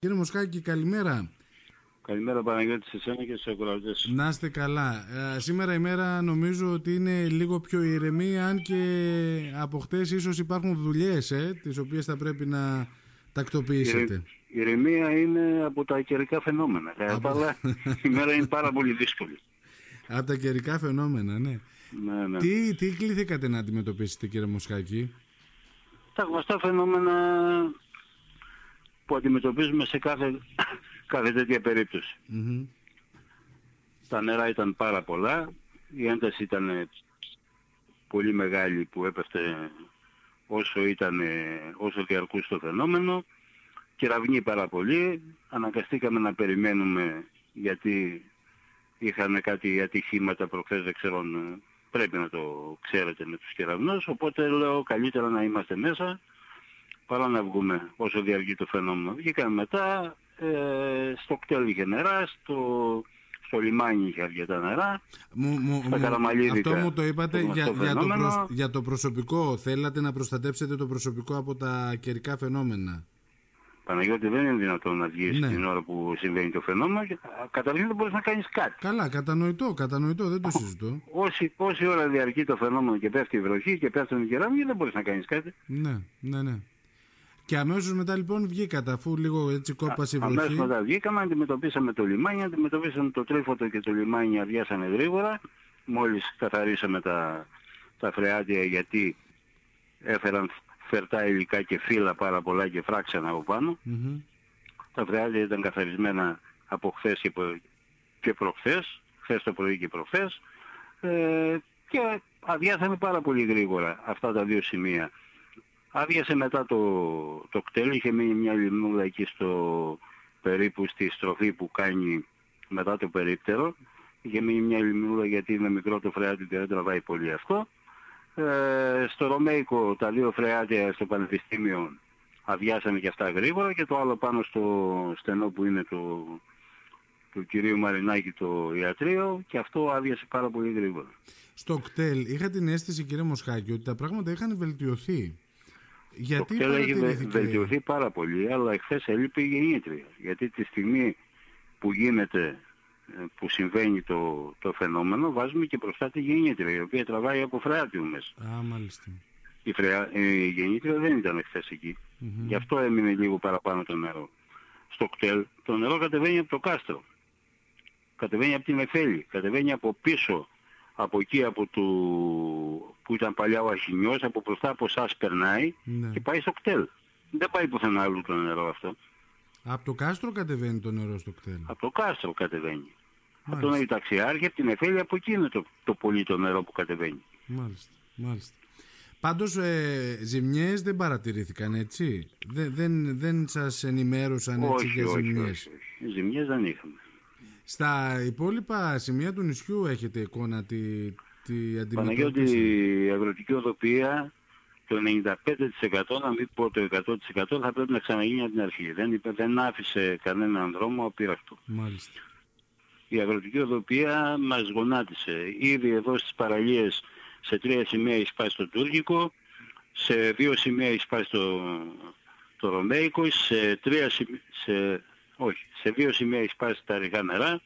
Κύριε Μοσχάκη, καλημέρα. Καλημέρα Παναγιώτη σε εσένα και στους ακροατές. Να είστε καλά. Ε, σήμερα η μέρα νομίζω ότι είναι λίγο πιο ηρεμή, αν και από χτες ίσως υπάρχουν δουλειές, ε, τις οποίες θα πρέπει να τακτοποιήσετε. Η ηρεμία είναι από τα καιρικά φαινόμενα. Από... Αλλά η μέρα είναι πάρα πολύ δύσκολη. Από τα καιρικά φαινόμενα, ναι. ναι, ναι. Τι, τι κληθήκατε να αντιμετωπίσετε κύριε Μοσχάκη. Τα γνωστά φαινόμενα που αντιμετωπίζουμε σε κάθε, κάθε τέτοια Τα νερά ήταν πάρα πολλά, η ένταση ήταν πολύ μεγάλη που έπεφτε όσο, ήταν, όσο διαρκούσε το φαινόμενο, κεραυνεί πάρα πολύ, αναγκαστήκαμε να περιμένουμε γιατί είχαν κάτι ατυχήματα προχθές, δεν ξέρω πρέπει να το ξέρετε με τους κεραυνούς, οπότε λέω καλύτερα να είμαστε μέσα παρά να βγούμε όσο διαρκεί το φαινόμενο. Βγήκαμε μετά, ε, στο κτέλ είχε νερά, στο, στο λιμάνι είχε αρκετά νερά, μου, μου, στα Αυτό μου το είπατε για, για, το για το προσωπικό. Θέλατε να προστατέψετε το προσωπικό από τα καιρικά φαινόμενα. Παναγιώτη δεν είναι δυνατόν να βγεις ναι. την ώρα που συμβαίνει το φαινόμενο και καταρχήν δεν μπορείς να κάνεις κάτι. Καλά, κατανοητό, κατανοητό, δεν το συζητώ. Όση, όση ώρα διαρκεί το φαινόμενο και πέφτει η βροχή και πέφτουν οι κεράμια δεν μπορείς να κάνεις κάτι. Ναι, ναι, ναι. Και αμέσως μετά λοιπόν βγήκατε αφού λίγο έτσι κόπασε η βροχή. Αμέσως μετά βγήκαμε, αντιμετωπίσαμε το λιμάνι, αντιμετωπίσαμε το τρίφωτο και το λιμάνι αδειάσανε γρήγορα. Μόλις καθαρίσαμε τα, τα φρεάτια γιατί έφεραν φερτά υλικά και φύλλα πάρα πολλά και φράξαν από πάνω. Τα φρεάτια ήταν καθαρισμένα από χθες και, και προχθές, χθες το πρωί και προχθές. Ε, και αδειάσαμε πάρα πολύ γρήγορα αυτά τα δύο σημεία. Άδειασε μετά το, το κτέλ, είχε μείνει μια λιμνούλα εκεί στο περίπου στη στροφή που κάνει μετά το περίπτερο. Είχε μείνει μια λιμνούλα γιατί είναι μικρό το φρεάτι και δεν τραβάει πολύ αυτό. Ε, στο Ρωμαϊκό τα δύο φρεάτια στο Πανεπιστήμιο αδειάσανε και αυτά γρήγορα και το άλλο πάνω στο στενό που είναι το, του κυρίου Μαρινάκη το ιατρείο και αυτό άδειασε πάρα πολύ γρήγορα. Στο κτέλ είχα την αίσθηση κύριε Μοσχάκη ότι τα πράγματα είχαν βελτιωθεί. Γιατί το έχει βελτιωθεί πάρα πολύ, αλλά εχθές έλειπε η γεννήτρια. Γιατί τη στιγμή που γίνεται, ε, που συμβαίνει το, το φαινόμενο, βάζουμε και μπροστά τη γεννήτρια, η οποία τραβάει από φρεάτιο μέσα. Α, μάλιστα. Η, φρεά, η γεννήτρια δεν ήταν εχθές εκεί. Mm-hmm. Γι' αυτό έμεινε λίγο παραπάνω το νερό. Στο κτέλ το νερό κατεβαίνει από το κάστρο. Κατεβαίνει από την Εφέλη, κατεβαίνει από πίσω από εκεί από το, που ήταν παλιά ο Αχινιός, από μπροστά από εσάς περνάει ναι. και πάει στο κτέλ. Δεν πάει πουθενά άλλο το νερό αυτό. Από το κάστρο κατεβαίνει το νερό στο κτέλ. Από το κάστρο κατεβαίνει. Μάλιστα. Από τον Ταξιάρχη, από την Εφέλη, από εκεί είναι το, το πολύ το νερό που κατεβαίνει. Μάλιστα, μάλιστα. Πάντως ε, ζημιές δεν παρατηρήθηκαν έτσι; Δεν, δεν, δεν σας ενημέρωσαν έτσι όχι, για ζημιές; Όχι, όχι. Ζημιές δεν είχαμε. Στα υπόλοιπα σημεία του νησιού έχετε εικόνα τη, τη αντιμετώπιση. Παναγιώτη, η αγροτική οδοπία το 95% να μην πω το 100% θα πρέπει να ξαναγίνει από την αρχή. Δεν, δεν άφησε κανέναν δρόμο απείραχτο. Μάλιστα. Η αγροτική οδοπία μας γονάτισε. Ήδη εδώ στις παραλίες σε τρία σημεία έχει σπάσει το τουρκικό, σε δύο σημεία έχει σπάσει το, το ρωμαϊκό, σε τρία σημεία, σε όχι. Σε δύο σημεία έχει σπάσει τα ρηγά νερά.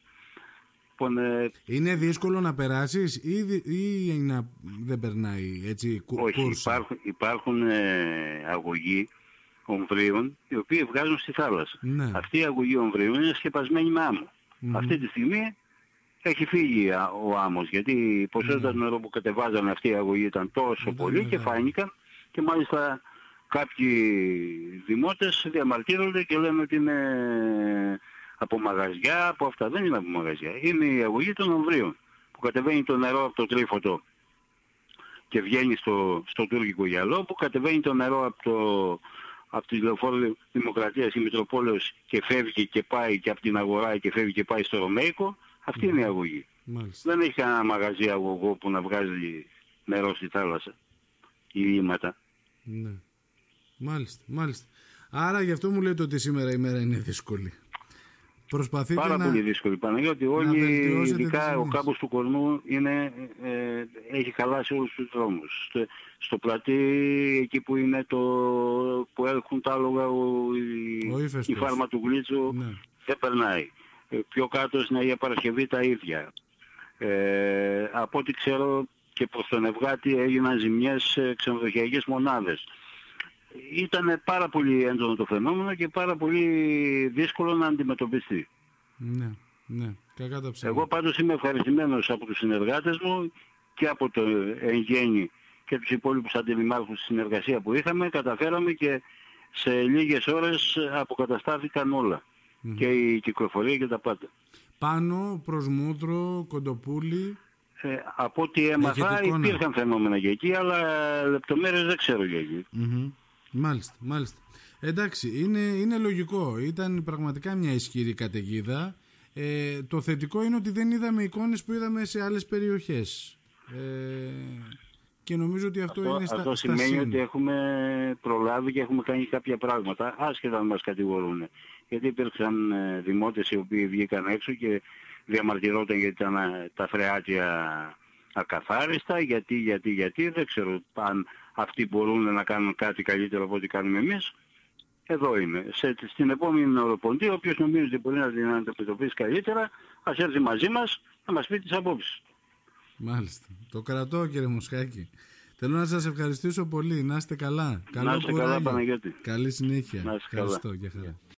Λοιπόν, ε, είναι δύσκολο να περάσεις ή, ή να, δεν περνάει έτσι κου, Όχι, κούρσα; υπάρχουν, υπάρχουν ε, αγωγοί ομβρίων οι οποίοι βγάζουν στη θάλασσα. Ναι. Αυτή η αγωγή ομβρίων είναι σκεπασμένη με άμμο. Αυτή τη στιγμή έχει φύγει ο άμμος γιατί η ποσότητα ναι. νερό που κατεβάζανε αυτή η αγωγή ήταν τόσο πολύ και φάνηκαν και μάλιστα κάποιοι δημότες διαμαρτύρονται και λένε ότι είναι από μαγαζιά, από αυτά. Δεν είναι από μαγαζιά. Είναι η αγωγή των ομβρίων που κατεβαίνει το νερό από το τρίφωτο και βγαίνει στο, στο τουρκικό γυαλό, που κατεβαίνει το νερό από, το, από τη λεωφόρο Δημοκρατίας ή Μητροπόλεως και φεύγει και πάει και από την αγορά και φεύγει και πάει στο Ρωμαϊκό. Αυτή είναι η αγωγή. Μάλιστα. Δεν έχει κανένα μαγαζί αγωγό που να βγάζει νερό στη θάλασσα ή λίματα. Ναι. Μάλιστα, μάλιστα. Άρα γι' αυτό μου λέτε ότι σήμερα η μέρα είναι δύσκολη. Προσπαθείτε Πάρα να... πολύ δύσκολη Παναγιώτη. Όλοι, βελτιώσετε τις ειδικά ο ζημίες. κάμπος του κορμού είναι, ε, έχει χαλάσει όλους τους δρόμους. Στο, στο πλατή, εκεί που είναι το, που έχουν τα άλογα, ο, η, Ο η ύφεστος. φάρμα του γλίτσου Ναι. δεν περνάει. Ε, πιο κάτω στην Αγία Παρασκευή τα ίδια. Ε, από ό,τι ξέρω και προς τον Ευγάτη έγιναν ζημιές σε ξενοδοχειακές μονάδες. Ήταν πάρα πολύ έντονο το φαινόμενο και πάρα πολύ δύσκολο να αντιμετωπιστεί. Ναι, ναι. Κακά τα ψέματα. Εγώ πάντως είμαι ευχαριστημένος από τους συνεργάτες μου και από το εν γέννη και τους υπόλοιπους αντιδημάρχους στη συνεργασία που είχαμε. Καταφέραμε και σε λίγες ώρες αποκαταστάθηκαν όλα. Και η κυκλοφορία και τα πάντα. Πάνω, προς Μούτρο, Κοντοπούλη. Ε, από ό,τι έμαθα Έχετε εικόνα; υπήρχαν φαινόμενα και εκεί, αλλά λεπτομέρειες δεν ξέρω για εκεί. Μμμ. Μάλιστα, μάλιστα. Εντάξει, είναι, είναι λογικό. Ήταν πραγματικά μια ισχυρή καταιγίδα. Ε, το θετικό είναι ότι δεν είδαμε εικόνες που είδαμε σε άλλες περιοχές. Ε, και νομίζω ότι αυτό, Αυτό, είναι στα, αυτό στα σημαίνει συν. ότι έχουμε προλάβει και έχουμε κάνει κάποια πράγματα, άσχετα αν μας κατηγορούν. Γιατί υπήρξαν ε, δημότες οι οποίοι βγήκαν έξω και διαμαρτυρόταν γιατί ήταν ε, τα φρεάτια ακαθάριστα, γιατί, γιατί, γιατί, δεν ξέρω αν αυτοί μπορούν να κάνουν κάτι καλύτερο από ό,τι κάνουμε εμείς. Εδώ είμαι. Σε, στην επόμενη οροποντή, όποιος νομίζει ότι μπορεί να την αντιμετωπίσει καλύτερα, ας έρθει μαζί μας να μας πει τις απόψεις. Μάλιστα. Το κρατώ κύριε Μοσχάκη. Θέλω να σας ευχαριστήσω πολύ. Να είστε καλά. Καλό είστε καλά, κουράγιο. Παναγιώτη. Καλή συνέχεια. Να είστε καλά. Ευχαριστώ. Γεια χαρά.